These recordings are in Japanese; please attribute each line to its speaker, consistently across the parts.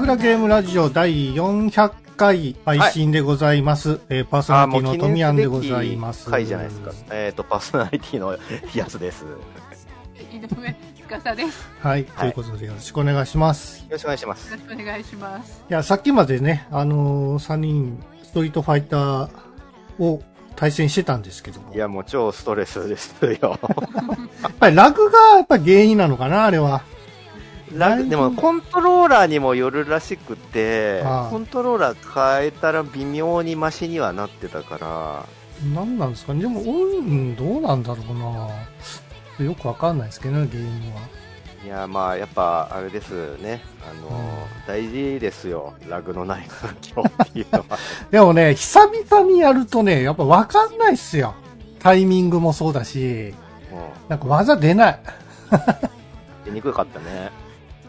Speaker 1: グラゲームラジオ第400回配信でございます。はい、えー、パーソナリティのトミヤンでございます。
Speaker 2: 回じゃないですか。えっ、ー、と、パーソナリティの やつです。
Speaker 3: 井上司です。
Speaker 1: はい、ということでよろしくお願いします。
Speaker 2: よろしくお願いします。
Speaker 3: よろしくお願いします。
Speaker 1: いや、さっきまでね、あのー、3人、ストリートファイターを対戦してたんですけども。
Speaker 2: いや、もう超ストレスですよ。
Speaker 1: やっぱりラグがやっぱ原因なのかな、あれは。
Speaker 2: ラグでもコントローラーにもよるらしくて、コントローラー変えたら微妙にマシにはなってたから。
Speaker 1: 何なんですか？ね。でも、うん、どうなんだろうな。よくわかんないですけどね、原因は。
Speaker 2: いや、まあ、やっぱ、あれですね。あの、うん、大事ですよ。ラグのない環境っていうのは。
Speaker 1: でもね、久々にやるとね、やっぱわかんないっすよ。タイミングもそうだし、うん、なんか技出ない。
Speaker 2: 出にくかったね。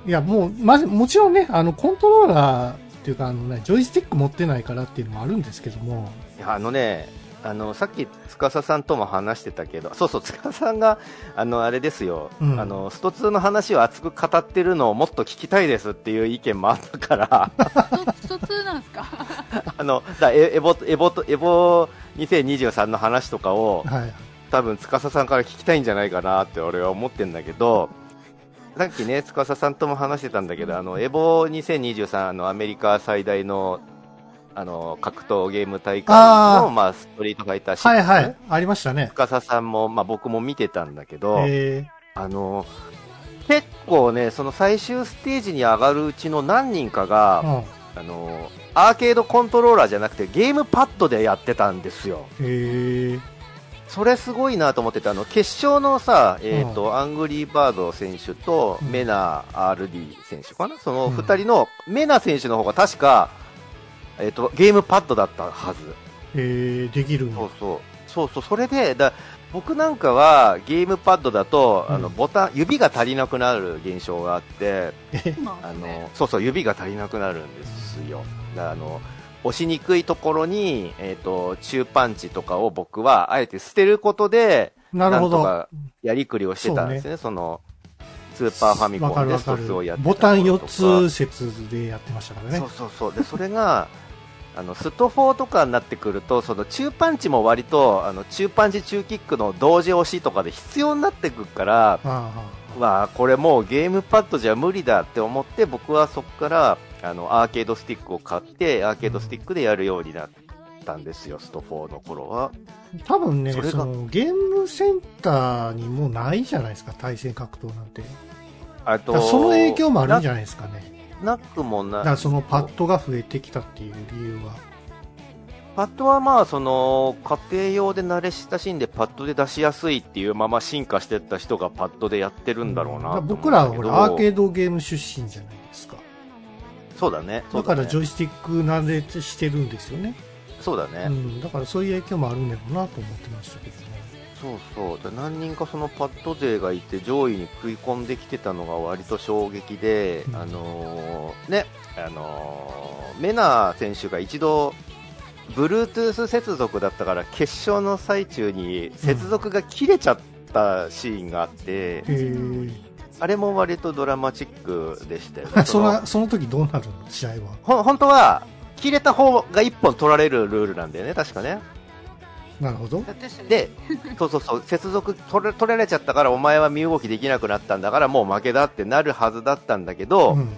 Speaker 1: いや、もう、まじ、もちろんね、あの、コントローラーっていうか、あのね、ジョイスティック持ってないからっていうのもあるんですけども。
Speaker 2: いや、あのね、あの、さっき、司さんとも話してたけど、そうそう、司さんが、あの、あれですよ、うん、あの、スト2の話を熱く語ってるのをもっと聞きたいですっていう意見もあったから。
Speaker 3: スト2なんですか？
Speaker 2: あの、だエエボ、エボ、エボ2023の話とかを、
Speaker 1: はい、
Speaker 2: 多分、司さんから聞きたいんじゃないかなって俺は思ってんだけど、さっきね、司さんとも話してたんだけど、あの、エボ2023、あの、アメリカ最大の、あの、格闘ゲーム大会の、まあ、ストリートファイター6、
Speaker 1: はいはい、ありましたね。
Speaker 2: 司さんも、まあ僕も見てたんだけど、あの、結構ね、その最終ステージに上がるうちの何人かが、うん、あの、アーケードコントローラーじゃなくてゲームパッドでやってたんですよ。
Speaker 1: へ
Speaker 2: それすごいなと思ってて、あの、決勝のさ、えっ、ー、と、うん、アングリーバード選手と、メナ RD 選手かな。その二人の、メナ選手の方が確か、えっ、ー、と、ゲームパッドだったはず。
Speaker 1: へえ、できる
Speaker 2: そうそう。そうそう、それで、だ僕なんかはゲームパッドだと、うん、あの、ボタン、指が足りなくなる現象があって、あの、そうそう、指が足りなくなるんですよ。だあの、押しにくいところに、えっ、ー、と、中パンチとかを僕は、あえて捨てることで、
Speaker 1: なるほど。
Speaker 2: んとかやりくりをしてたんですね、そ、ね、の、スーパーファミコンでスト2をやって
Speaker 1: ボタン4つ説でやってましたからね。
Speaker 2: そうそうそう。で、それが、あの、スト4とかになってくると、その中パンチも割と、あの、中パンチ中キックの同時押しとかで必要になってくるから、わあ、これもうゲームパッドじゃ無理だって思って、僕はそこから、あの、アーケードスティックを買って、アーケードスティックでやるようになったんですよ、スト4の頃は。
Speaker 1: 多分ね、そのゲームセンターにもうないじゃないですか、対戦格闘なんて。
Speaker 2: あと、
Speaker 1: その影響もあるんじゃないですかね。
Speaker 2: なくもな
Speaker 1: だからそのパッドが増えてきたっていう理由は。
Speaker 2: パッドはまあ、その、家庭用で慣れ親しんでパッドで出しやすいっていうまま進化してった人がパッドでやってるんだろうな、うん、
Speaker 1: 僕らはほら、アーケードゲーム出身じゃないですか。
Speaker 2: そうだね。
Speaker 1: だからジョイスティック慣れしてるんですよね。
Speaker 2: そうだね。
Speaker 1: うん。だからそういう影響もあるんだろうなと思ってましたけどね。
Speaker 2: そうそう。何人かそのパッド勢がいて上位に食い込んできてたのが割と衝撃で、うん、あのー、ね、あのー、メナ選手が一度、Bluetooth 接続だったから決勝の最中に接続が切れちゃったシーンがあって、
Speaker 1: うん、
Speaker 2: あれも割とドラマチックでしたよね。
Speaker 1: そのその時どうなるの？試合は。
Speaker 2: ほ、本当は、切れた方が1本取られるルールなんだよね、確かね。
Speaker 1: なるほど。
Speaker 2: で、そうそうそう、接続取れ取られちゃったから、お前は身動きできなくなったんだから、もう負けだってなるはずだったんだけど、うん、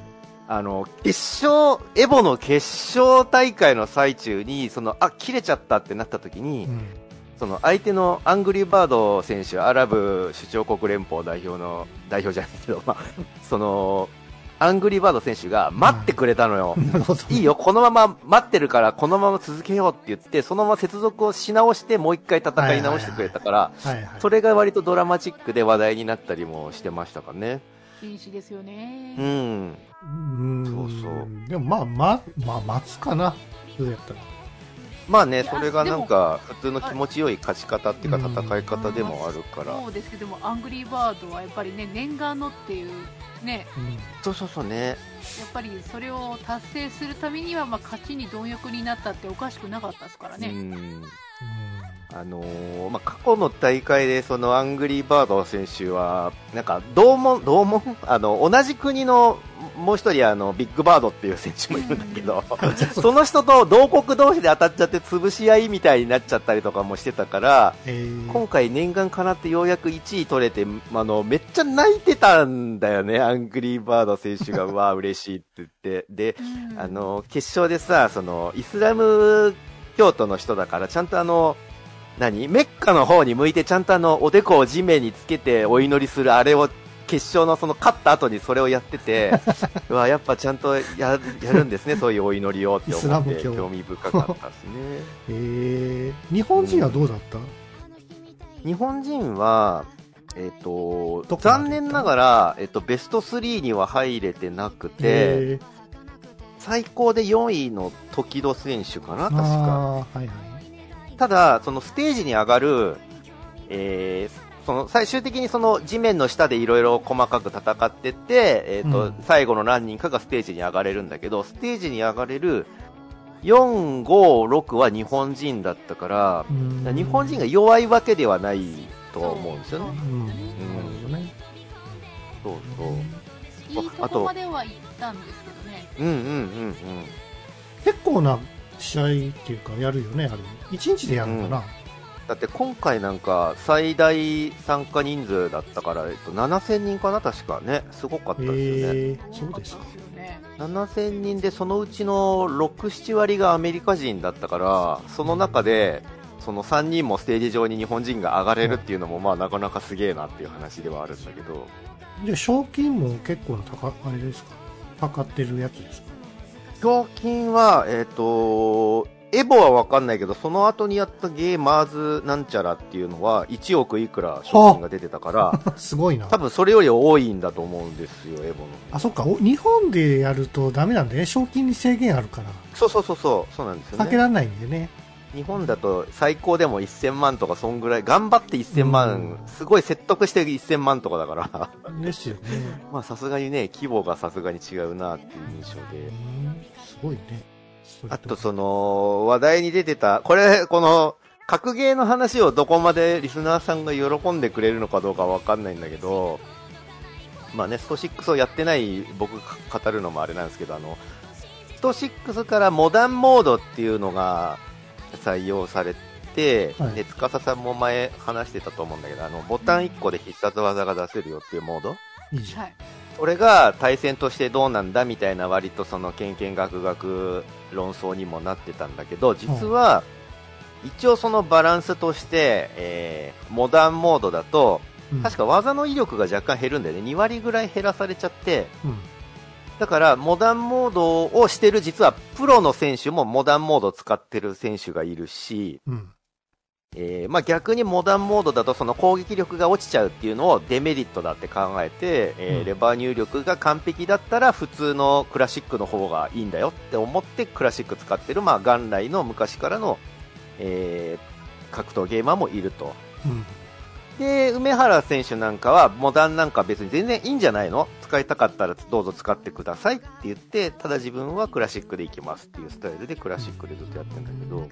Speaker 2: あの、決勝、エボの決勝大会の最中に、その、あ、切れちゃったってなった時に、うん、その相手のアングリーバード選手、アラブ首長国連邦代表の、代表じゃないけど、まあ、その、アングリーバード選手が待ってくれたのよ。
Speaker 1: うん、
Speaker 2: いいよ、このまま待ってるから、このまま続けようって言って、そのまま接続をし直して、もう一回戦い直してくれたから、それが割とドラマチックで話題になったりもしてましたかね。
Speaker 3: 禁止ですよね。
Speaker 2: うん。
Speaker 1: うん。
Speaker 2: そうそう。
Speaker 1: でもまあ、ま、まあ、待つかな。それやったら。
Speaker 2: まあね、それがなんか、普通の気持ちよい勝ち方っていうか、戦い方でもあるから。
Speaker 3: そうですけども、アングリーバードはやっぱりね、念願のっていう、ね、
Speaker 1: うん、
Speaker 2: そうそうそうね。
Speaker 3: やっぱりそれを達成するためには、まあ、勝ちに貪欲になったっておかしくなかったですからね。
Speaker 2: うん。あのー、まあ、過去の大会でそのアングリーバード選手は、なんか同門、同門あの、同じ国のもう一人あの、ビッグバードっていう選手もいるんだけど、その人と同国同士で当たっちゃって潰し合いみたいになっちゃったりとかもしてたから、今回念願かなってようやく1位取れて、あの、めっちゃ泣いてたんだよね、アングリーバード選手が、うわ、嬉しいって言って。で、あの、決勝でさ、その、イスラム教徒の人だから、ちゃんとあの、何？メッカの方に向いてちゃんとあの、おでこを地面につけてお祈りするあれを決勝のその勝った後にそれをやってて、うわ、やっぱちゃんとややるんですね、そういうお祈りをって思って興味深かったですね。
Speaker 1: えー、日本人はどうだった、うん、
Speaker 2: 日本人は、えっ、ー、と、残念ながら、えっ、ー、と、ベスト3には入れてなくて、最高で4位の時戸選手かな、確か。はいはいただ、そのステージに上がる、えー、その最終的にその地面の下でいろいろ細かく戦ってって、えーと、うん、最後の何人かがステージに上がれるんだけど、ステージに上がれる4、5、6は日本人だったから、日本人が弱いわけではないと思うんですよね。うん。うん、そうそう。
Speaker 3: いいとこまでは行ったんですけどね。
Speaker 2: うんうんうんうん。
Speaker 1: 結構な試合っていうかやるよね、あれ。1日でやるのかな、うん、
Speaker 2: だって今回なんか最大参加人数だったから、えっと、7000人かな、確かね。すごかったですよね。え
Speaker 1: ー、そうですか。
Speaker 2: 7000人でそのうちの6、7割がアメリカ人だったから、その中で、その3人もステージ上に日本人が上がれるっていうのも、まあなかなかすげえなっていう話ではあるんだけど。
Speaker 1: じゃ賞金も結構高、あれですかかかってるやつですか
Speaker 2: 賞金は、えっ、ー、と、エボはわかんないけど、その後にやったゲーマーズなんちゃらっていうのは、1億いくら賞金が出てたから、
Speaker 1: すごいな。
Speaker 2: 多分それより多いんだと思うんですよ、エボの。
Speaker 1: あ、そっか。日本でやるとダメなんでね。賞金に制限あるから。
Speaker 2: そうそうそうそう、そうなんですよ
Speaker 1: ね。避けられないんでね。
Speaker 2: 日本だと最高でも1000万とか、そんぐらい、頑張って1000万、すごい説得して1000万とかだから。
Speaker 1: ですよね。
Speaker 2: まあさすがにね、規模がさすがに違うなっていう印象で。
Speaker 1: すごいね。
Speaker 2: あとその、話題に出てた、これ、この、格ゲーの話をどこまでリスナーさんが喜んでくれるのかどうかわかんないんだけど、まあね、スト6をやってない僕語るのもあれなんですけど、あの、スト6からモダンモードっていうのが採用されて、はい、で、司さんも前話してたと思うんだけど、あの、ボタン1個で必殺技が出せるよっていうモード、
Speaker 1: いいじゃん。
Speaker 2: それが対戦としてどうなんだみたいな割とそのけんけんがくがく論争にもなってたんだけど実は一応そのバランスとして、えー、モダンモードだと確か技の威力が若干減るんだよね。2割ぐらい減らされちゃって、うん、だからモダンモードをしてる実はプロの選手もモダンモードを使ってる選手がいるし、うん。えーまあ、逆にモダンモードだとその攻撃力が落ちちゃうっていうのをデメリットだって考えて、えー、うん、レバー入力が完璧だったら普通のクラシックの方がいいんだよって思ってクラシック使ってる、まあ、元来の昔からの、えー、格闘ゲーマーもいると、うん、で梅原選手なんかはモダンなんか別に全然いいんじゃないの？使いたかったらどうぞ使ってくださいって言ってただ自分はクラシックでいきますっていうスタイルでクラシックでずっとやってるんだけど、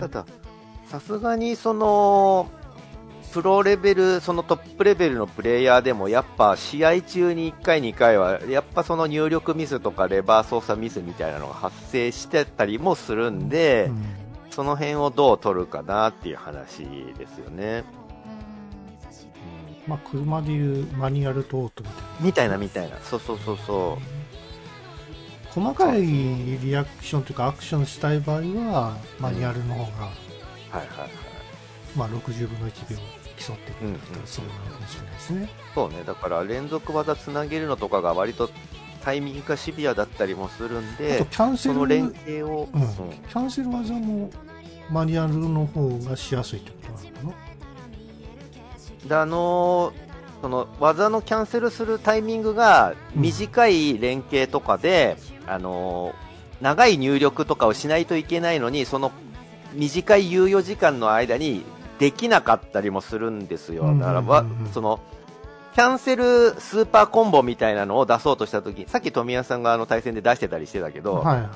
Speaker 2: たださすがにその、プロレベル、そのトップレベルのプレイヤーでもやっぱ試合中に1回、2回はやっぱその入力ミスとかレバー操作ミスみたいなのが発生してたりもするんで、うん、その辺をどう取るかなっていう話ですよね。
Speaker 1: まあ、車でいうマニュアルトート
Speaker 2: みたいな。みたいな、みたいな。そうそうそうそう。
Speaker 1: 細かいリアクションというかアクションしたい場合は、マニュアルの方がはいはいはい。まあ、60分の1秒競っていくんだったらそうなのかもしれないですね。
Speaker 2: そうね、だから連続技つなげるのとかが割とタイミングがシビアだったりもするんで、
Speaker 1: キャンセル
Speaker 2: その連携を、
Speaker 1: うん、うん、キャンセル技もマニュアルの方がしやすいってことなのかな？
Speaker 2: であのその技のキャンセルするタイミングが短い連携とかで、うん、あの長い入力とかをしないといけないのにその短い猶予時間の間にできなかったりもするんですよ。だから、その、キャンセルスーパーコンボみたいなのを出そうとしたとき、さっき富谷さんがあの対戦で出してたりしてたけど、はい、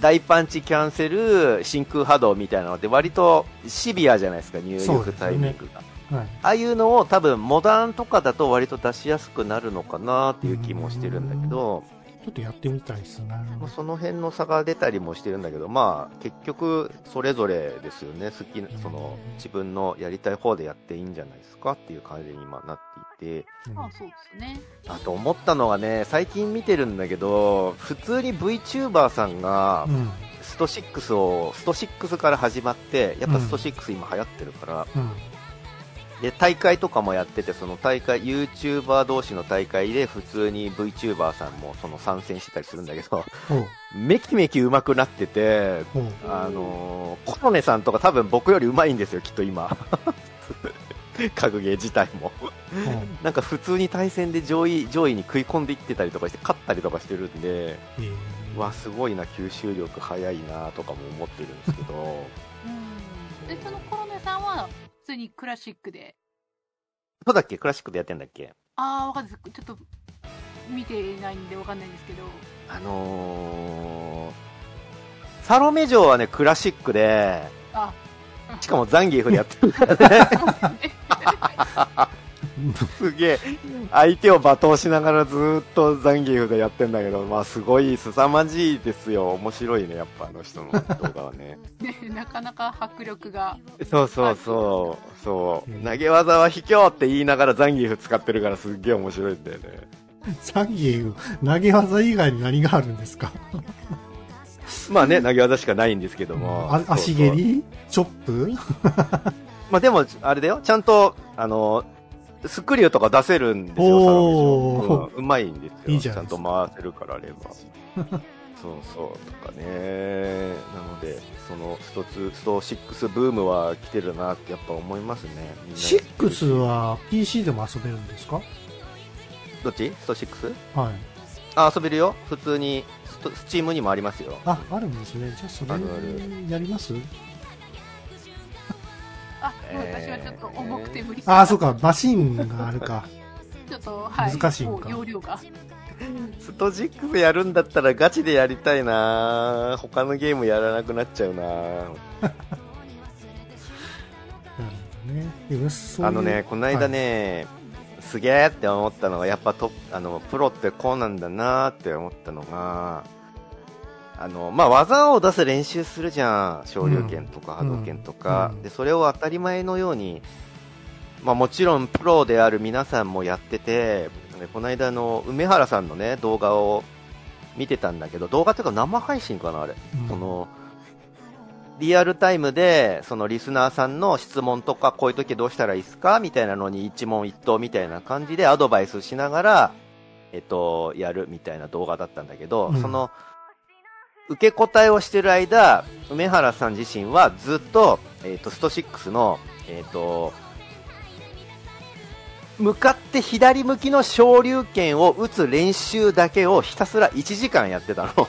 Speaker 2: 大パンチキャンセル、真空波動みたいなので、割とシビアじゃないですか、入力タイミングが。はい、ああいうのを多分モダンとかだと割と出しやすくなるのかなっていう気もしてるんだけど、
Speaker 1: ちょっとやってみたいですね。
Speaker 2: その辺の差が出たりもしてるんだけど、まあ、結局、それぞれですよね。好きな、その、自分のやりたい方でやっていいんじゃないですかっていう感じに今なって。
Speaker 3: あ、そうですね。
Speaker 2: あと思ったのがね、最近見てるんだけど、普通に VTuber さんが、スト6を、スト6から始まって、やっぱスト6今流行ってるから、うん。で大会とかもやっててその大会 YouTuber 同士の大会で普通に VTuber さんもその参戦してたりするんだけど、めきめき上手くなってて、あのー、コロネさんとか多分僕より上手いんですよきっと今。格ゲー自体もなんか普通に対戦で上位上位に食い込んでいってたりとかして勝ったりとかしてるんで、わすごいな吸収力早いなとかも思ってるんですけど
Speaker 3: でそのコロネさんは通にクラシックで？
Speaker 2: そうだっけ？クラシックでやってんだっけ？
Speaker 3: ああ、わかんないです。ちょっと見てないんでわかんないんですけど。
Speaker 2: あのー、サロメ城はね、クラシックで、あしかもザンギエフでやってるからね。すげえ、相手を罵倒しながらずっとザンギエフでやってんだけど、まあすごい凄まじいですよ。面白いね、やっぱあの人の動画はね。
Speaker 3: なかなか迫力が。
Speaker 2: そうそうそう、そう。投げ技は卑怯って言いながらザンギエフ使ってるからすっげえ面白いんだよね。
Speaker 1: ザンギエフ、投げ技以外に何があるんですか？
Speaker 2: まあね、投げ技しかないんですけども。
Speaker 1: あ足蹴り？チョップ？
Speaker 2: まあでも、あれだよ、ちゃんと、あの、スクリューとか出せるんですよ、サうまいんですよ。いいじゃん。ちゃんと回せるからレバー。そうそうとかね。なので、そのスト2、スト6ブームは来てるなってやっぱ思いますね。
Speaker 1: 6は PC でも遊べるんですか？
Speaker 2: どっち？スト 6?
Speaker 1: はい。
Speaker 2: あ、遊べるよ。普通にスト、スチームにもありますよ。
Speaker 1: あ、あるんですね。じゃあそれやります？
Speaker 3: あ、私はちょっと重くて無理。
Speaker 1: あ、そうか、マシンがあるか。
Speaker 3: ちょっと、はい。
Speaker 1: 難しいんか。
Speaker 3: 容量が。
Speaker 2: ストジックスやるんだったらガチでやりたいな他のゲームやらなくなっちゃうな
Speaker 1: ね、
Speaker 2: あのね、この間ね、はい、すげえって思ったのが、やっぱトあのプロってこうなんだなって思ったのが、あの、まあ、技を出す練習するじゃん。昇竜拳とか波動拳とか、うん、で、それを当たり前のように、まあ、もちろんプロである皆さんもやってて、この間の梅原さんのね、動画を見てたんだけど、動画っていうか生配信かな、あれ。うん、その、リアルタイムで、そのリスナーさんの質問とか、こういう時どうしたらいいですか？みたいなのに一問一答みたいな感じでアドバイスしながら、えっと、やるみたいな動画だったんだけど、うん、その、受け答えをしてる間、梅原さん自身はずっと、えっ、ー、と、スト6の、えっ、ー、と、向かって左向きの昇竜拳を打つ練習だけをひたすら1時間やってたの。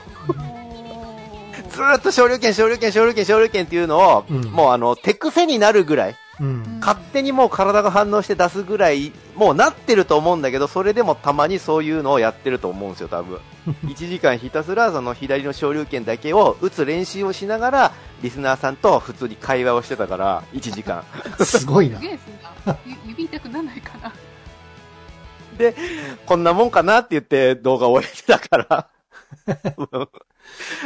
Speaker 2: ずっと昇竜拳、昇竜拳、昇竜拳、昇竜拳っていうのを、うん、もうあの、手癖になるぐらい、うん、勝手にもう体が反応して出すぐらい、もうなってると思うんだけど、それでもたまにそういうのをやってると思うんですよ、多分。1時間ひたすらその左の昇竜拳だけを打つ練習をしながら、リスナーさんと普通に会話をしてたから、1時間。
Speaker 1: すごいな。
Speaker 3: 指痛くならないかな。
Speaker 2: で、こんなもんかなって言って動画を終えてたから。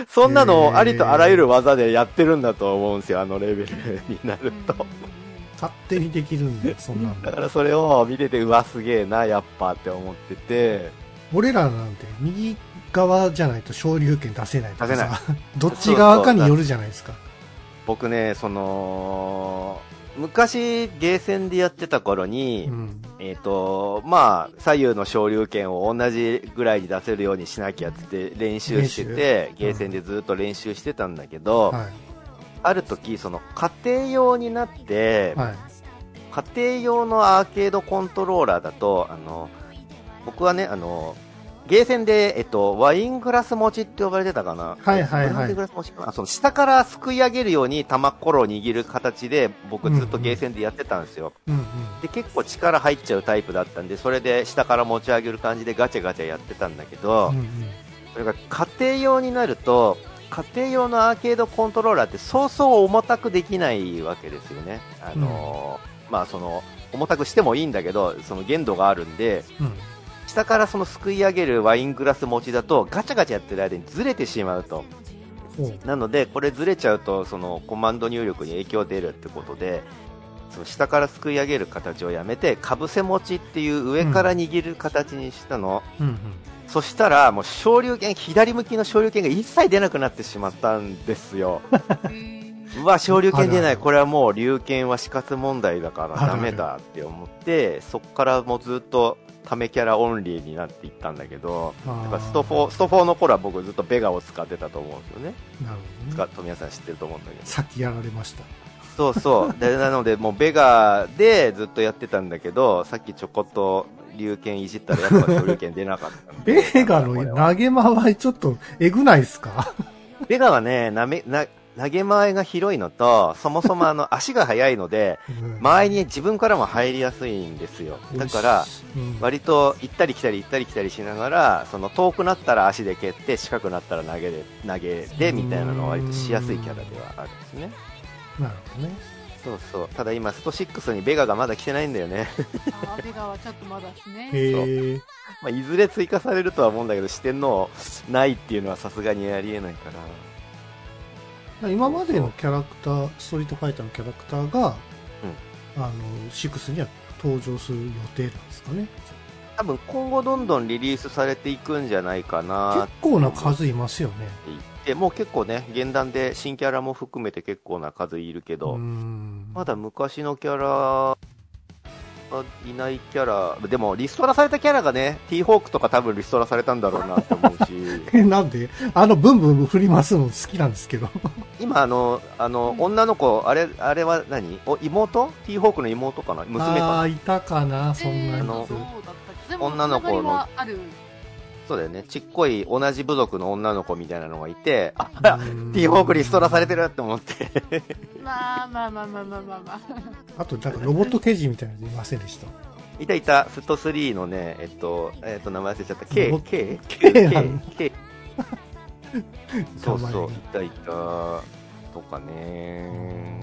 Speaker 2: そんなのをありとあらゆる技でやってるんだと思うんですよ、あのレベルになると。
Speaker 1: 勝手にできるんで、そんなん
Speaker 2: だ。からそれを見てて、うわ、すげえな、やっぱって思ってて。
Speaker 1: 俺らなんて、右側じゃないと昇竜拳出せないとかさ、どっち側かによるじゃないですか。
Speaker 2: 僕ね、その、昔、ゲーセンでやってた頃に、うん、えっ、ー、と、まあ、左右の昇竜拳を同じぐらいに出せるようにしなきゃって練習してて、ゲーセンでずっと練習してたんだけど、はい、ある時、その家庭用になって、はい、家庭用のアーケードコントローラーだと、あの、僕はね、あの、ゲーセンで、えっと、ワイングラス持ちって呼ばれてたかな。
Speaker 1: はいはいはい。ワイングラ
Speaker 2: ス持ちかな。その下からすくい上げるように玉っころを握る形で、僕ずっとゲーセンでやってたんですよ。うんうん、で、結構力入っちゃうタイプだったんで、それで下から持ち上げる感じでガチャガチャやってたんだけど、うんうん、それが家庭用になると、家庭用のアーケードコントローラーってそうそう重たくできないわけですよね。あの、うん、まあその、重たくしてもいいんだけど、その限度があるんで、うん、下からそのすくい上げるワイングラス持ちだとガチャガチャやってる間にずれてしまうと。なので、これずれちゃうと、そのコマンド入力に影響出るってことで、その下からすくい上げる形をやめて、かぶせ持ちっていう上から握る形にしたの。うんうんうんそしたら、もう昇竜拳、左向きの昇竜拳が一切出なくなってしまったんですよ。うわ、昇竜拳出ない、これはもう竜拳は死活問題だからダメだって思って、そこからもうずっとためキャラオンリーになっていったんだけど、やっぱスト4、スト4の頃は僕ずっとベガを使ってたと思うんですよね。なるほど、ね。富谷さん知ってると思うんだけど。
Speaker 1: さっきやられました。
Speaker 2: そうそう。で、なのでもうベガでずっとやってたんだけど、さっきちょこっと竜拳いじったらやっぱ昇竜拳出なかった。
Speaker 1: ベガの投げ回りちょっとえぐないですか？
Speaker 2: ベガはね、なめ、な、投げ前が広いのと、そもそもあの 足が速いので、周りに自分からも入りやすいんですよ。だから、割と行ったり来たり行ったり来たりしながら、その遠くなったら足で蹴って、近くなったら投げで、投げでみたいなのは割としやすいキャラではあるんですね。
Speaker 1: なるほどね。
Speaker 2: そうそう。ただ今、スト6にベガがまだ来てないんだよね。
Speaker 3: あベガはちょっとまだですね。
Speaker 1: へ
Speaker 2: まあ、いずれ追加されるとは思うんだけど、四天王ないっていうのはさすがにありえないから。
Speaker 1: 今までのキャラクター、ストリートファイターのキャラクターが、うん、あの、6には登場する予定なんですかね。
Speaker 2: 多分今後どんどんリリースされていくんじゃないかな
Speaker 1: 結構な数いますよね。
Speaker 2: でもう結構ね、現段で新キャラも含めて結構な数いるけど、まだ昔のキャラいないキャラ、でもリストラされたキャラがね、ティーホークとか多分リストラされたんだろうなって思うし。
Speaker 1: え、なんで？あのブンブン振りますの好きなんですけど。
Speaker 2: 今あの、あの、女の子、あれ、あれは何？お妹？ティーホークの妹かな？娘かな？
Speaker 1: あいたかなそんなの。
Speaker 2: 女の子の。そうだよね。ちっこい同じ部族の女の子みたいなのがいて、あ、ティーホークリストラされてるって思って。
Speaker 3: まあまあまあまあまあまあまあ。あ
Speaker 1: と、なんかロボット刑事みたいなのいませんでした？
Speaker 2: いたいた、フット3のね、えっと、えっと、名前忘れちゃった。K、K、K、K、K。そうそう、いたいた、とかね。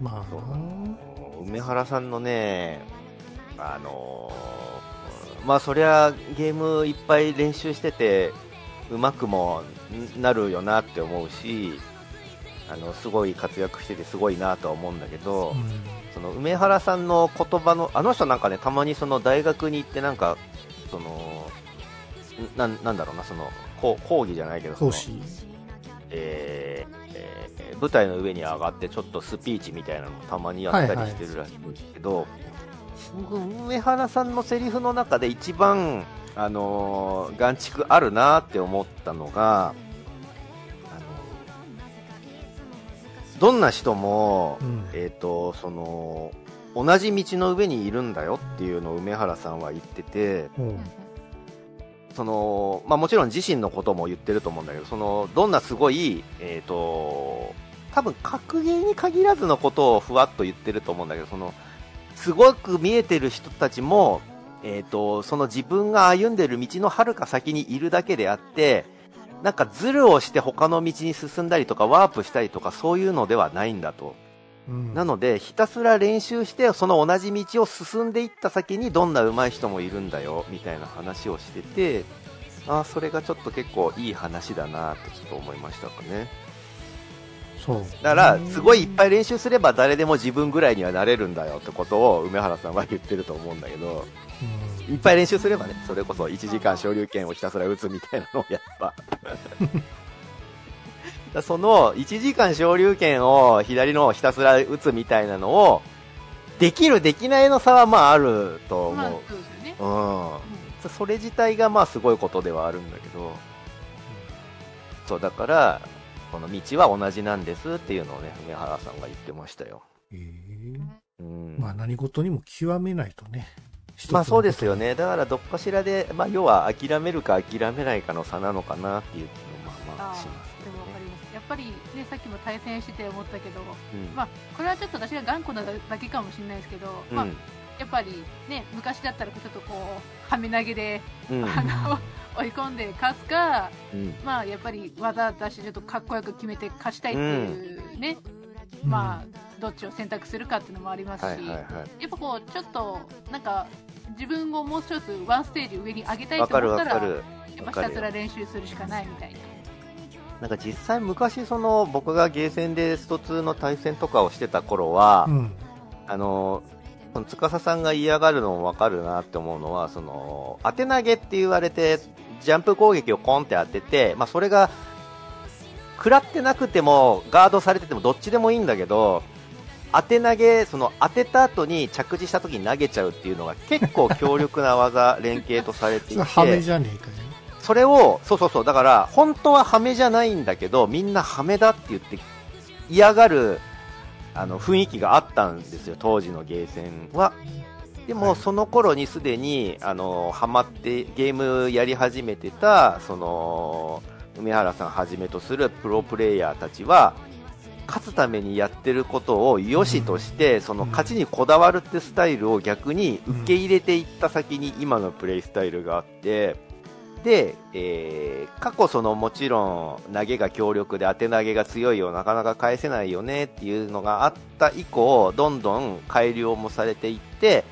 Speaker 1: まあ、
Speaker 2: 梅原さんのね、あのー、まあそりゃゲームいっぱい練習しててうまくもなるよなって思うしあのすごい活躍しててすごいなとは思うんだけど、うん、その梅原さんの言葉のあの人なんかねたまにその大学に行ってなんかそのななんだろうなその講義じゃないけど
Speaker 1: 講師。
Speaker 2: えーえー、舞台の上に上がってちょっとスピーチみたいなのもたまにやったりしてるらしいんですけど、はいはい僕、梅原さんのセリフの中で一番、あのー、眼蓄あるなって思ったのが、どんな人も、うん、えっ、ー、と、その、同じ道の上にいるんだよっていうのを梅原さんは言ってて、うん、その、まあもちろん自身のことも言ってると思うんだけど、その、どんなすごい、えっ、ー、と、多分格ゲーに限らずのことをふわっと言ってると思うんだけど、その、すごく見えてる人たちも、えっ、ー、と、その自分が歩んでる道のはるか先にいるだけであって、なんかズルをして他の道に進んだりとかワープしたりとかそういうのではないんだと。うん、なので、ひたすら練習して、その同じ道を進んでいった先にどんな上手い人もいるんだよ、みたいな話をしてて、ああ、それがちょっと結構いい話だなとちょっと思いましたかね。
Speaker 1: そう。
Speaker 2: だからすごいいっぱい練習すれば誰でも自分ぐらいにはなれるんだよってことを梅原さんは言ってると思うんだけど、いっぱい練習すればねそれこそ1時間昇竜拳をひたすら打つみたいなのをやっぱ その1時間昇竜拳を左のひたすら打つみたいなのをできるできないの差はまああると思う、まあね、うん、うん、それ自体がまあすごいことではあるんだけど、そうだからこの道は同じなんですっていうのをね、梅原さんが言ってましたよ。
Speaker 1: へえうん。まあ何事にも極めないとね。
Speaker 2: まあそうですよね。だからどっかしらで、まあ要は諦めるか諦めないかの差なのかなっていう気もまあまあします、ね、でもわかります。
Speaker 3: やっぱりね、さっきも対戦してて思ったけど、うん、まあこれはちょっと私が頑固なだけかもしれないですけど、うん、まあやっぱりね、昔だったらちょっとこう、はめ投げで、うん、あの、追い込んで勝つか、うん、まあやっぱり技出しちょっとかっこよく決めて勝ちたいっていうね、うん、まあどっちを選択するかっていうのもありますし、はいはいはい、やっぱこうちょっとなんか自分をもう一つワンステージ上に上げたいと思ったらやっぱひたすら練習するしかないみたいな。
Speaker 2: なんか実際昔その僕がゲーセンでスト2の対戦とかをしてた頃は、うん、あのその司さんが嫌がるのもわかるなって思うのはその当て投げって言われてジャンプ攻撃をコンって当てて、まあ、それが食らってなくてもガードされててもどっちでもいいんだけど当て投げその当てた後に着地した時に投げちゃうっていうのが結構強力な技連携とされていて
Speaker 1: それじゃねえかね
Speaker 2: それをそうそうそうだから本当はハメじゃないんだけどみんなハメだって言って嫌がるあの雰囲気があったんですよ、当時のゲーセンは。でも、その頃にすでに、あの、ハマって、ゲームやり始めてた、その、梅原さんはじめとするプロプレイヤーたちは、勝つためにやってることを良しとして、その勝ちにこだわるってスタイルを逆に受け入れていった先に今のプレイスタイルがあって、で、えー、過去そのもちろん投げが強力で当て投げが強いよなかなか返せないよねっていうのがあった以降どんどん改良もされていって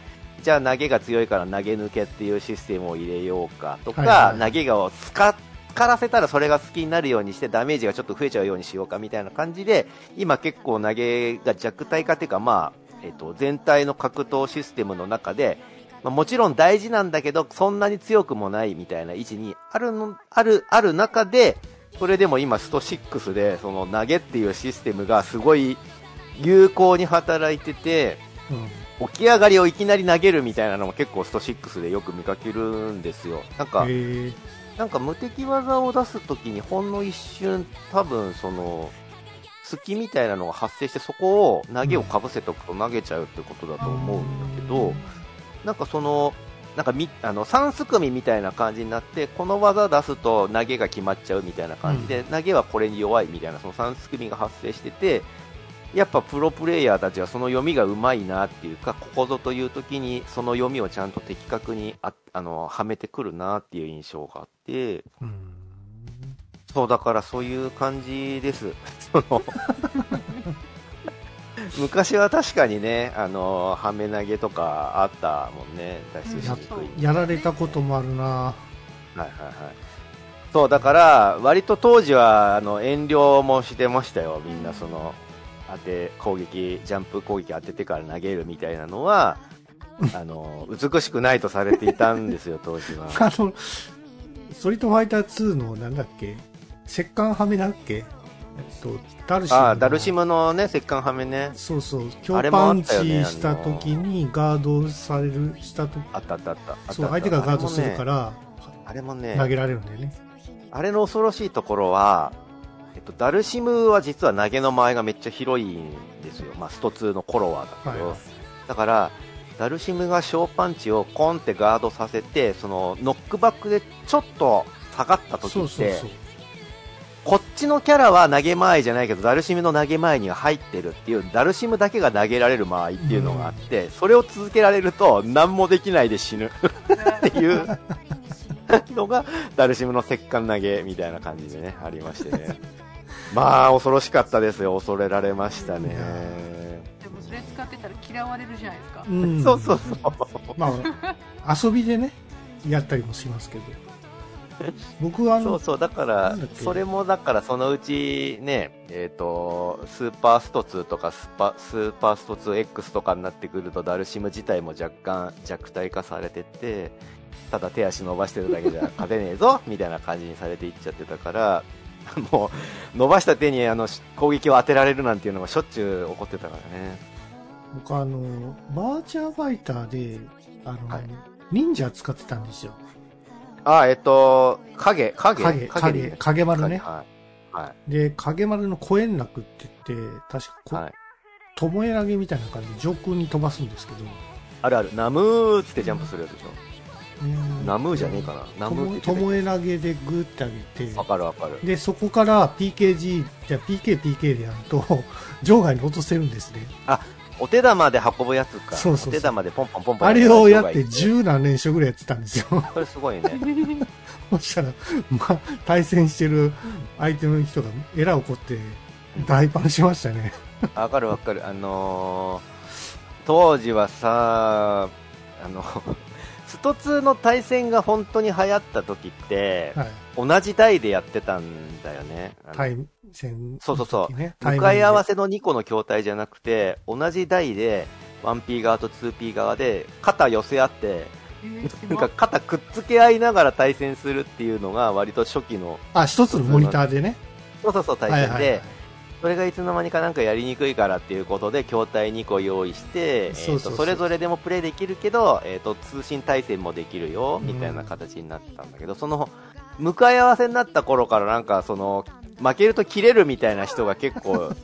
Speaker 2: じゃあ投げが強いから投げ抜けっていうシステムを入れようかとか、はいはい、投げがを使からせたらそれが好きになるようにしてダメージがちょっと増えちゃうようにしようかみたいな感じで今結構投げが弱体化っていうかまあ、えっ、と、全体の格闘システムの中でまあ、もちろん大事なんだけど、そんなに強くもないみたいな位置にあるの、ある、ある中で、それでも今スト6で、その投げっていうシステムがすごい有効に働いてて、うん、起き上がりをいきなり投げるみたいなのも結構スト6でよく見かけるんですよ。なんか、なんか無敵技を出すときにほんの一瞬多分その、隙みたいなのが発生してそこを投げをかぶせておくと投げちゃうってことだと思うんだけど、なんかその、なんかみあの3すくみみたいな感じになってこの技出すと投げが決まっちゃうみたいな感じで、うん、投げはこれに弱いみたいなその3すくみが発生しててやっぱプロプレイヤーたちはその読みがうまいなっていうかここぞという時にその読みをちゃんと的確にああのはめてくるなっていう印象があって、うん、そうだからそういう感じですその 昔は確かにね、あのはめ投げとかあったもんね、脱出しにく
Speaker 1: い。やられたこともあるな
Speaker 2: はいはいはい。そう、だから、割と当時は、あの、遠慮もしてましたよ、みんな、その、当て、攻撃、ジャンプ攻撃当ててから投げるみたいなのは、あの、美しくないとされていたんですよ、当時は。
Speaker 1: あの、ソリッドファイター2の、なんだっけ？石棺はめだっけ？
Speaker 2: えっと、ダルシムあダルシムのね石棺はめね。
Speaker 1: そうそう。強パンチした時にガードされるした時。
Speaker 2: あったあったあった。
Speaker 1: そう相手がガードするから
Speaker 2: あれもね
Speaker 1: 投げられるんだよね。
Speaker 2: あれの恐ろしいところはえっと、ダルシムは実は投げの間合いがめっちゃ広いんですよ、まあ、スト2の頃はだけど、はい、だからダルシムが小パンチをコンってガードさせてそのノックバックでちょっと下がった時ってそうそうそう。こっちのキャラは投げ前じゃないけど、ダルシムの投げ前には入ってるっていう、ダルシムだけが投げられる間合いっていうのがあって、それを続けられると、何もできないで死ぬ。っていう。のが、ダルシムの石棺投げみたいな感じでね、ありましてね。まあ、恐ろしかったですよ。恐れられましたね。
Speaker 3: でもそれ使ってたら嫌われるじゃないですか。
Speaker 2: うん、そうそうそう。
Speaker 1: まあ、遊びでね、やったりもしますけど。僕は
Speaker 2: そうそう、だから、それもだからそのうちね、えっ、ー、と、スーパースト2とかスパスーパースト 2X とかになってくると、ダルシム自体も若干弱体化されてて、ただ手足伸ばしてるだけじゃ勝てねえぞみたいな感じにされていっちゃってたから、もう、伸ばした手にあの攻撃を当てられるなんていうのがしょっちゅう起こってたからね。
Speaker 1: 僕あの、バーチャーファイターで、あの、はい、忍者使ってたんですよ。
Speaker 2: あ、えっと、影、
Speaker 1: 影？影、影、影丸ね。はい。はい、で、影丸のコエンラクって言って、確かこ、はい、ともえ投げみたいな感じで上空に飛ばすんですけど。
Speaker 2: あるある、ナムーつってジャンプするやつでしょ。ナムーじゃねえかな。ナム
Speaker 1: ーってともえ投げでグーって上げて。
Speaker 2: わかるわかる。
Speaker 1: で、そこから PKG、じゃ PK、PK でやると、場外に落とせるんですね。
Speaker 2: あ、お手玉で運ぶやつか。そうそうお手玉でポンポンポンポン。
Speaker 1: あれをやって十何連勝ぐらいやってたんですよ。
Speaker 2: それすごいね。
Speaker 1: そしたら、まあ、対戦してる相手の人がエラー起こって大パンしましたね。
Speaker 2: わかるわかる。あのー、当時はさ、あの、スト2の対戦が本当に流行った時って、はい、同じ台でやってたんだよね。
Speaker 1: 対戦、
Speaker 2: そうそうそう。向かい合わせの2個の筐体じゃなくて、同じ台で、1P 側と 2P 側で肩寄せ合って、なんか肩くっつけ合いながら対戦するっていうのが割と初期の。
Speaker 1: あ、一つのモニターでね。
Speaker 2: そうそうそう、対戦で。はいはいはいそれがいつの間にかなんかやりにくいからっていうことで筐体2個用意して、えー、とそれぞれでもプレイできるけど、えー、と通信対戦もできるよみたいな形になったんだけど、その向かい合わせになった頃からなんかその負けると切れるみたいな人が結構現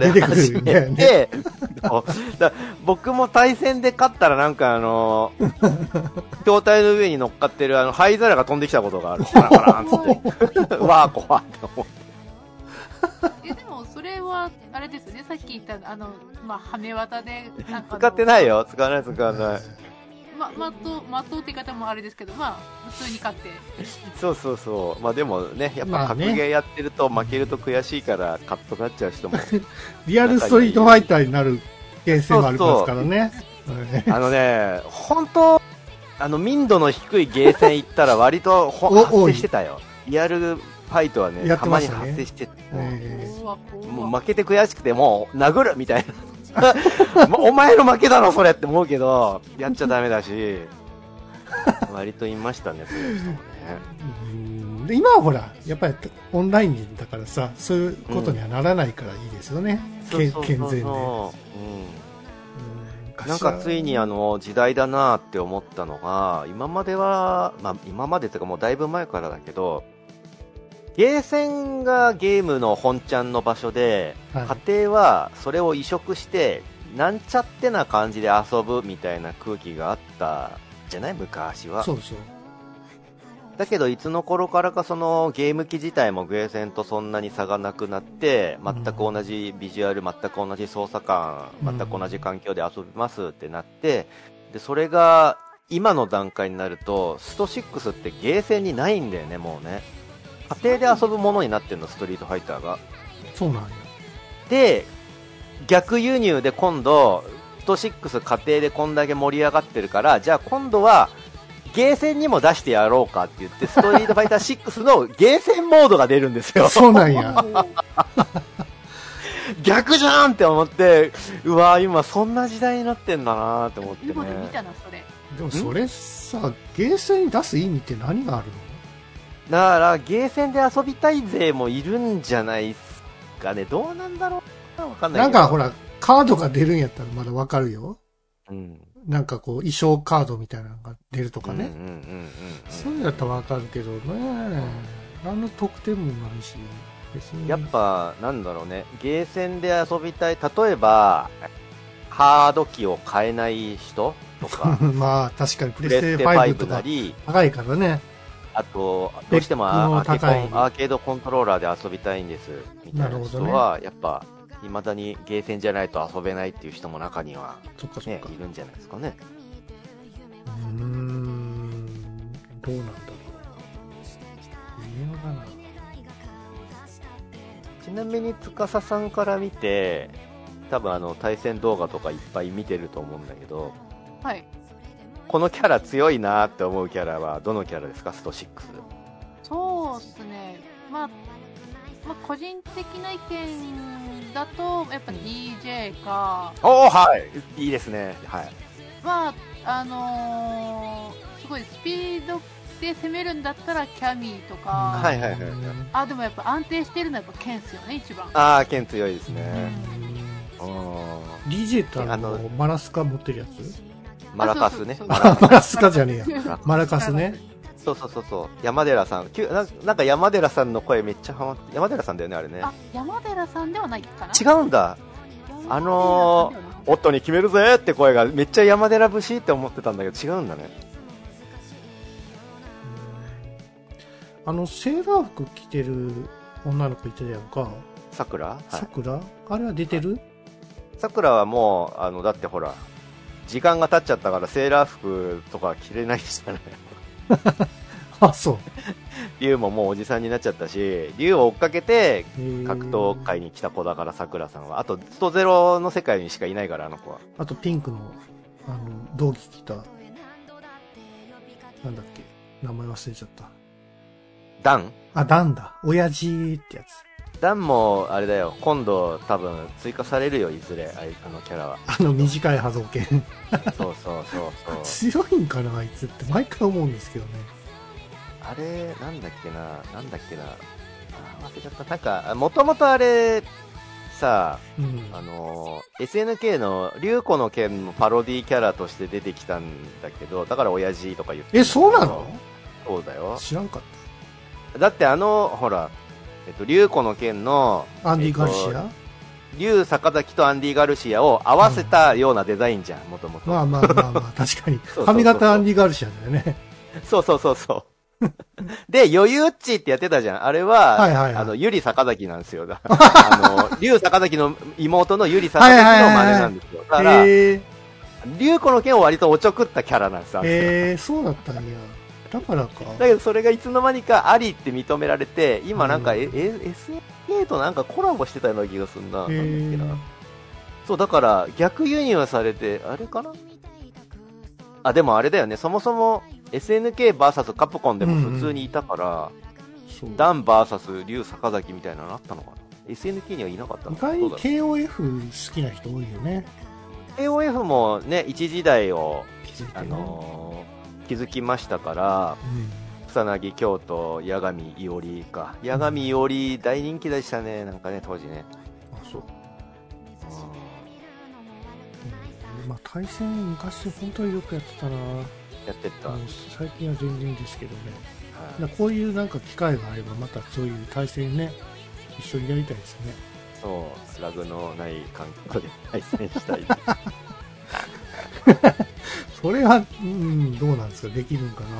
Speaker 2: れ始めて、ね、僕も対戦で勝ったらなんかあの、筐体の上に乗っかってるあの灰皿が飛んできたことがある。カラカランつって。わあ、怖って思って。
Speaker 3: あれですねさっき言ったあのまあ羽目綿で
Speaker 2: 使ってないよ使わない使わない
Speaker 3: ま、まと、まとうって言い方もあれですけど、まあ、普通に勝って。
Speaker 2: そうそうそう。まあでもね、やっぱ格ゲーやってると負けると悔しいからカッとなっちゃう人も。
Speaker 1: リアルストリートファイターになるケースもありますからね。
Speaker 2: あのね、本当あの、民度の低いゲーセン行ったら割と 発生してたよ。リアルファイトはね、たまに発生してて、もう負けて悔しくてもう殴るみたいな。お前の負けだろ、それって思うけど、やっちゃダメだし、割といましたね、そういう人もね。
Speaker 1: で今はほら、やっぱりオンラインだからさ、そういうことにはならないからいいですよね、うん、健全で。うん。
Speaker 2: なんかついにあの時代だなって思ったのが、今までは、まあ今までというかもうだいぶ前からだけど、ゲーセンがゲームの本ちゃんの場所で、はい、家庭はそれを移植して、なんちゃってな感じで遊ぶみたいな空気があったじゃない？昔は。
Speaker 1: そうそう。
Speaker 2: だけど、いつの頃からかそのゲーム機自体もゲーセンとそんなに差がなくなって、全く同じビジュアル、全く同じ操作感、全く同じ環境で遊びますってなって、で、それが今の段階になると、スト6ってゲーセンにないんだよね、もうね。家庭で遊ぶものになってるの、ストリートファイターが。
Speaker 1: そうなんや。
Speaker 2: で、逆輸入で今度、スト6家庭でこんだけ盛り上がってるから、じゃあ今度は、ゲーセンにも出してやろうかって言って、ストリートファイター6のゲーセンモードが出るんですよ。
Speaker 1: そうなんや。
Speaker 2: 逆じゃんって思って、うわ今そんな時代になってんだなって思ってね。で
Speaker 1: もそれさ、ゲーセンに出す意味って何があるの？
Speaker 2: だから、ゲーセンで遊びたい勢もいるんじゃないですかね。どうなんだろうわかんない
Speaker 1: なんかほら、カードが出るんやったらまだわかるよ。うん。なんかこう、衣装カードみたいなのが出るとかね。そういうのやったらわかるけどね。何の得点もないし。
Speaker 2: やっぱ、なんだろうね。ゲーセンで遊びたい。例えば、ハード機を買えない人とか。
Speaker 1: まあ、確かにプレステ5とか高いからね。
Speaker 2: あと、どうしてもアーケアーケードコントローラーで遊びたいんです、みたいな人は、やっぱ、いまだにゲーセンじゃないと遊べないっていう人も中には、ね、いるんじゃないですかね。
Speaker 1: うーん、どうなんだろう。微妙だな。
Speaker 2: ちなみに、司さんから見て、多分あの、対戦動画とかいっぱい見てると思うんだけど、
Speaker 3: はい。
Speaker 2: このキャラ強いなって思うキャラはどのキャラですか？スト6
Speaker 3: そうっすね。まあ、まあ、個人的な意見だとやっぱ DJ か、
Speaker 2: うん、おおはい。いいですね。はい。
Speaker 3: まああのー、すごいスピードで攻めるんだったらキャミーとか、
Speaker 2: はいはいはい、
Speaker 3: あでもやっぱ安定してるのはやっぱケンっすよね一番。
Speaker 2: ああケン強いですね、
Speaker 1: うん、DJ ってあのマラスカ持ってるやつ？
Speaker 2: マラカスね。
Speaker 1: マラスカじゃねえや。マラカスね。
Speaker 2: そうそうそうそう。山寺さん。ななんか山寺さんの声めっちゃハマって、山寺さんだよね、あれね。あ、
Speaker 3: 山寺さんではないかな？
Speaker 2: 違うんだ。あのー、オットに決めるぜって声がめっちゃ山寺節って思ってたんだけど違うんだね。
Speaker 1: あの、セーラー服着てる女の子いてるやんか。
Speaker 2: さくら？
Speaker 1: さくら？あれは出てる？
Speaker 2: さくらはもう、あの、だってほら、時間が経っちゃったからセーラー服とか着れないじゃない
Speaker 1: あ、そう。
Speaker 2: 竜ももうおじさんになっちゃったし、竜を追っかけて、格闘界に来た子だから、さくらさんは。あと、ストゼロの世界にしかいないから、あの子は。
Speaker 1: あと、ピンクの、あの、同期来た、なんだっけ、名前忘れちゃった。
Speaker 2: ダン？
Speaker 1: あ、ダンだ。親父ってやつ。
Speaker 2: ダンも、あれだよ、今度多分追加されるよ、いずれ、ああのキャラは。
Speaker 1: あの短い波動拳。
Speaker 2: そうそうそう
Speaker 1: そう。強いんかな、あいつって毎回思うんですけどね。
Speaker 2: あれ、なんだっけな、なんだっけな。あ、忘れちゃった。なんか、もともとあれ、さ、うん、あの、SNK の竜子の剣のパロディキャラとして出てきたんだけど、だから親父とか言って
Speaker 1: え、そうなの？
Speaker 2: そうだよ。
Speaker 1: 知らんかっ
Speaker 2: た。だってあの、ほら、えっと、竜子の剣の、
Speaker 1: アンディ・ガルシア、
Speaker 2: 竜坂崎とアンディ・ガルシアを合わせたようなデザインじゃん、もともと。
Speaker 1: まあまあまあまあ、確かに。髪型アンディ・ガルシアだよね。
Speaker 2: そうそうそうそう。で、余裕っちってやってたじゃん。あれは、はいはいはい、あの、ゆり坂崎なんですよ。あの、竜坂崎の妹のゆり坂崎の真似なんですよ。だから、竜子の剣を割とおちょくったキャラなんですよ。
Speaker 1: へえー、そうだったんや。だからか。
Speaker 2: だけどそれがいつの間にかありって認められて、今なんか、え、SNK となんかコラボしてたような気がするな。なんだっけな。そう、だから逆輸入されて、あれかな？あ、でもあれだよね、そもそも SNKVS カプコンでも普通にいたから、うんうん、ダン VS 竜坂崎みたいなのあったのかな ?SNK にはいなかったの
Speaker 1: 意外に KOF 好きな人多いよね。
Speaker 2: KOF もね、一時代を、あのー気づきましたから、うん、草薙京都八神伊織か。八神伊織大人気でしたねなんかね当時ね。
Speaker 1: あそう。うん、まあ対戦昔本当によくやってたな。
Speaker 2: やってた。
Speaker 1: 最近は全然ですけどね、はい、こういうなんか機会があればまたそういう対戦ね一緒にやりたいですね。
Speaker 2: そう。ラグのない環境で対戦したい
Speaker 1: それは、うん、どうなんですか？できるんかな？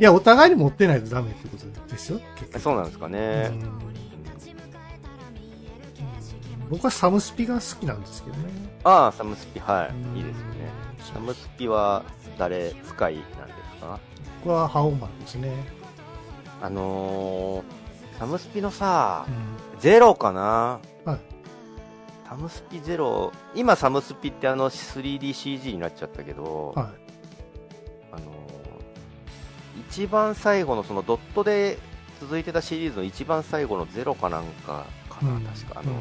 Speaker 1: いや、お互いに持ってないとダメってことですよ、
Speaker 2: そうなんですかね。
Speaker 1: 僕はサムスピが好きなんですけどね。
Speaker 2: ああ、サムスピ、はい。いいですね。サムスピは誰使いなんですか？
Speaker 1: 僕はハオマンですね。
Speaker 2: あのー、サムスピのさ、うん、ゼロかな？はい。サムスピゼロ、今サムスピってあの 3DCG になっちゃったけど、はい、あの一番最後のそのドットで続いてたシリーズの一番最後のゼロかなんかかな、うん、確かあの、うん、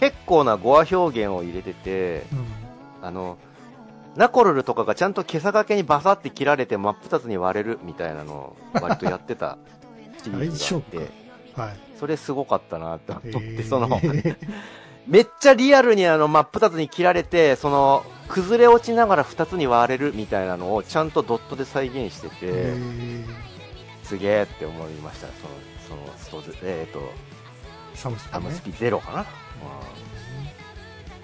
Speaker 2: 結構な語話表現を入れてて、うん、あのナコルルとかがちゃんと毛さ掛けにバサって切られて真っ二つに割れるみたいなのを割とやってた シリーズがあって、はい、それすごかったなって思って、えー、その めっちゃリアルにあの真っ二つに切られて、その崩れ落ちながら二つに割れるみたいなのをちゃんとドットで再現してて、すげえって思いました、その、そのストえっ、ー、と、サムスピ、ね、サムスピゼロかな。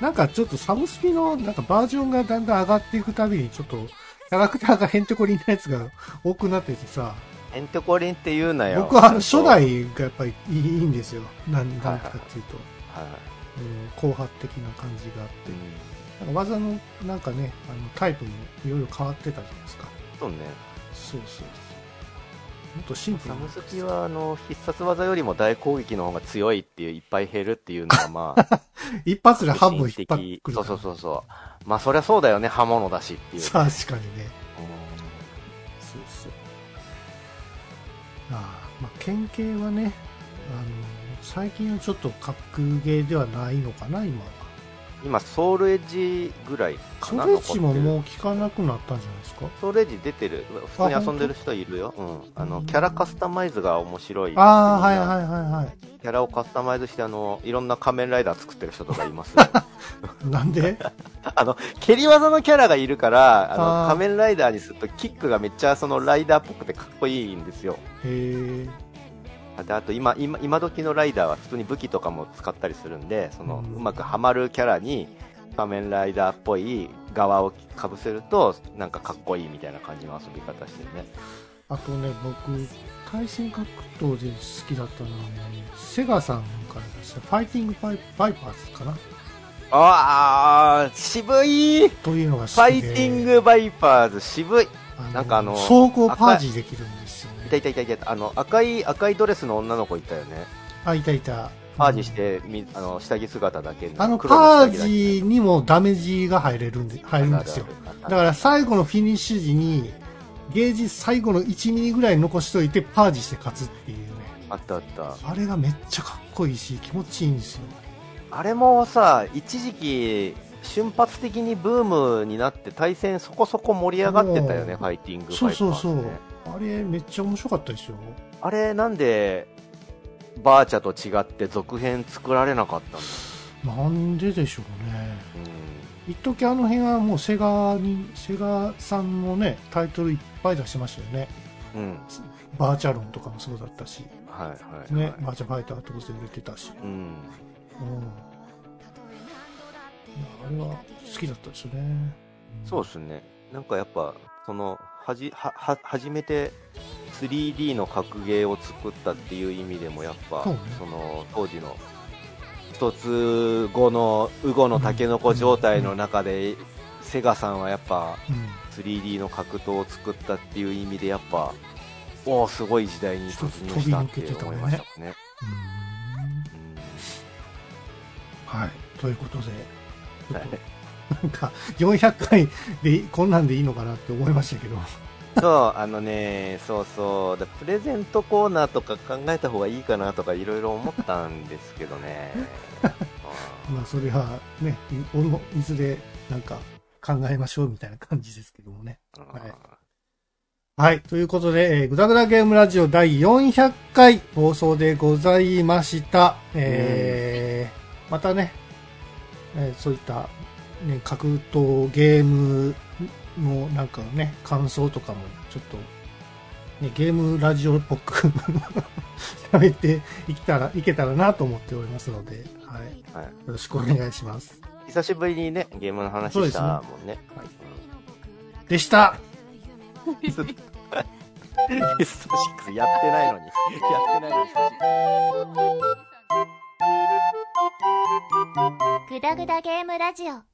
Speaker 1: なんかちょっとサムスピのなんかバージョンがだんだん上がっていくたびにちょっとキャラクターがヘンテコリンなやつが多くなっててさ。
Speaker 2: ヘンテコリンって言うなよ。
Speaker 1: 僕は初代がやっぱりいいんですよ。なん、なんかっていうと。はい、はい硬派的な感じがあって、うん、なんか技のなんかねあのタイプもいろいろ変わってたじゃないですか。
Speaker 2: そうね。
Speaker 1: そうそうもっとシンプル
Speaker 2: サムスキはあの必殺技よりも大攻撃の方が強いっていういっぱい減るっていうのは まあ
Speaker 1: 一発で半分引っ張
Speaker 2: ってくるそうそうそうそう。まあそりゃそうだよね。刃物だしっていう、
Speaker 1: ね、確かにね。そうそう。ああまあ県警はねあの最近はちょっと格ゲーではないのかな、今は。
Speaker 2: 今、ソウルエッジぐらい
Speaker 1: かなソウルエッジももう聞かなくなったんじゃないですか？
Speaker 2: ソウルエッジ出てる。普通に遊んでる人いるよ。うん。あの、キャラカスタマイズが面白い。
Speaker 1: ああ、はいはいはいはい。
Speaker 2: キャラをカスタマイズして、あの、いろんな仮面ライダー作ってる人とかいます。
Speaker 1: なんで？
Speaker 2: あの、蹴り技のキャラがいるから、あの、仮面ライダーにするとキックがめっちゃそのライダーっぽくてかっこいいんですよ。へえ。であと今今今時のライダーは普通に武器とかも使ったりするんでその、うまくはまるキャラに仮面ライダーっぽい側をかぶせるとなんかかっこいいみたいな感じの遊び方してるね。
Speaker 1: あとね僕対戦格闘で好きだったのはねセガさんから出したファイティングバイバイパーズかな？
Speaker 2: ああ渋い！
Speaker 1: というのが
Speaker 2: ファイティングバイパーズ渋い。なんかあの、
Speaker 1: 走行パージできるんで
Speaker 2: たいたいたいた。あの、赤い、赤いドレスの女の子いたよね。
Speaker 1: あ、いたいた。
Speaker 2: パージして、みあの下着姿だけ
Speaker 1: あのパージにもダメージが入れるんで、入るんですよ。だから最後のフィニッシュ時に、ゲージ最後の1ミリぐらい残しといてパージして勝つっていうね。
Speaker 2: あったあった。
Speaker 1: あれがめっちゃかっこいいし、気持ちいいんですよ。
Speaker 2: あれもさ、一時期、瞬発的にブームになって対戦そこそこ盛り上がってたよね、ファイティング
Speaker 1: そうそうそう。あれめっちゃ面白かったですよ。
Speaker 2: あれなんでバーチャと違って続編作られなかった
Speaker 1: んだなんででしょうね。うん。一時あの辺はもうセガに、セガさんのね、タイトルいっぱい出してましたよね。うん。バーチャロンとかもそうだったし。
Speaker 2: はいはい、はい、
Speaker 1: ね、バーチャファイター当然売れてたし。うん。うん。あれは好きだったですね。
Speaker 2: うん、そうですね。なんかやっぱ、その、はじ、は、は、初めて 3D の格ゲーを作ったっていう意味でもやっぱ、その当時の一つ後のウゴのタケノコ状態の中で、セガさんはやっぱ 3D の格闘を作ったっていう意味でやっぱおおすごい時代に突入したって思いましたね。
Speaker 1: はい、ということで、なんか400回でこんなんでいいのかなって思いましたけど。
Speaker 2: そう、あのね、そうそう、プレゼントコーナーとか考えた方がいいかなとかいろいろ思ったんですけどね。
Speaker 1: まあ、それはね、いずれなんか考えましょうみたいな感じですけどもね。はい。はい。ということで、えー、ぐだぐだゲームラジオ第400回放送でございました。えー、またね、えー、そういった、ね、格闘ゲームのなんかね、感想とかもちょっと、ね、ゲームラジオっぽく 喋っていけたら、いけたらなと思っておりますので、はい。はい、よろしくお願いします。
Speaker 2: 久しぶりにね、ゲームの話したもんね。ねはい、
Speaker 1: でした
Speaker 2: リスト6やってないのに。やってないのに。
Speaker 4: グダグダゲームラジオ。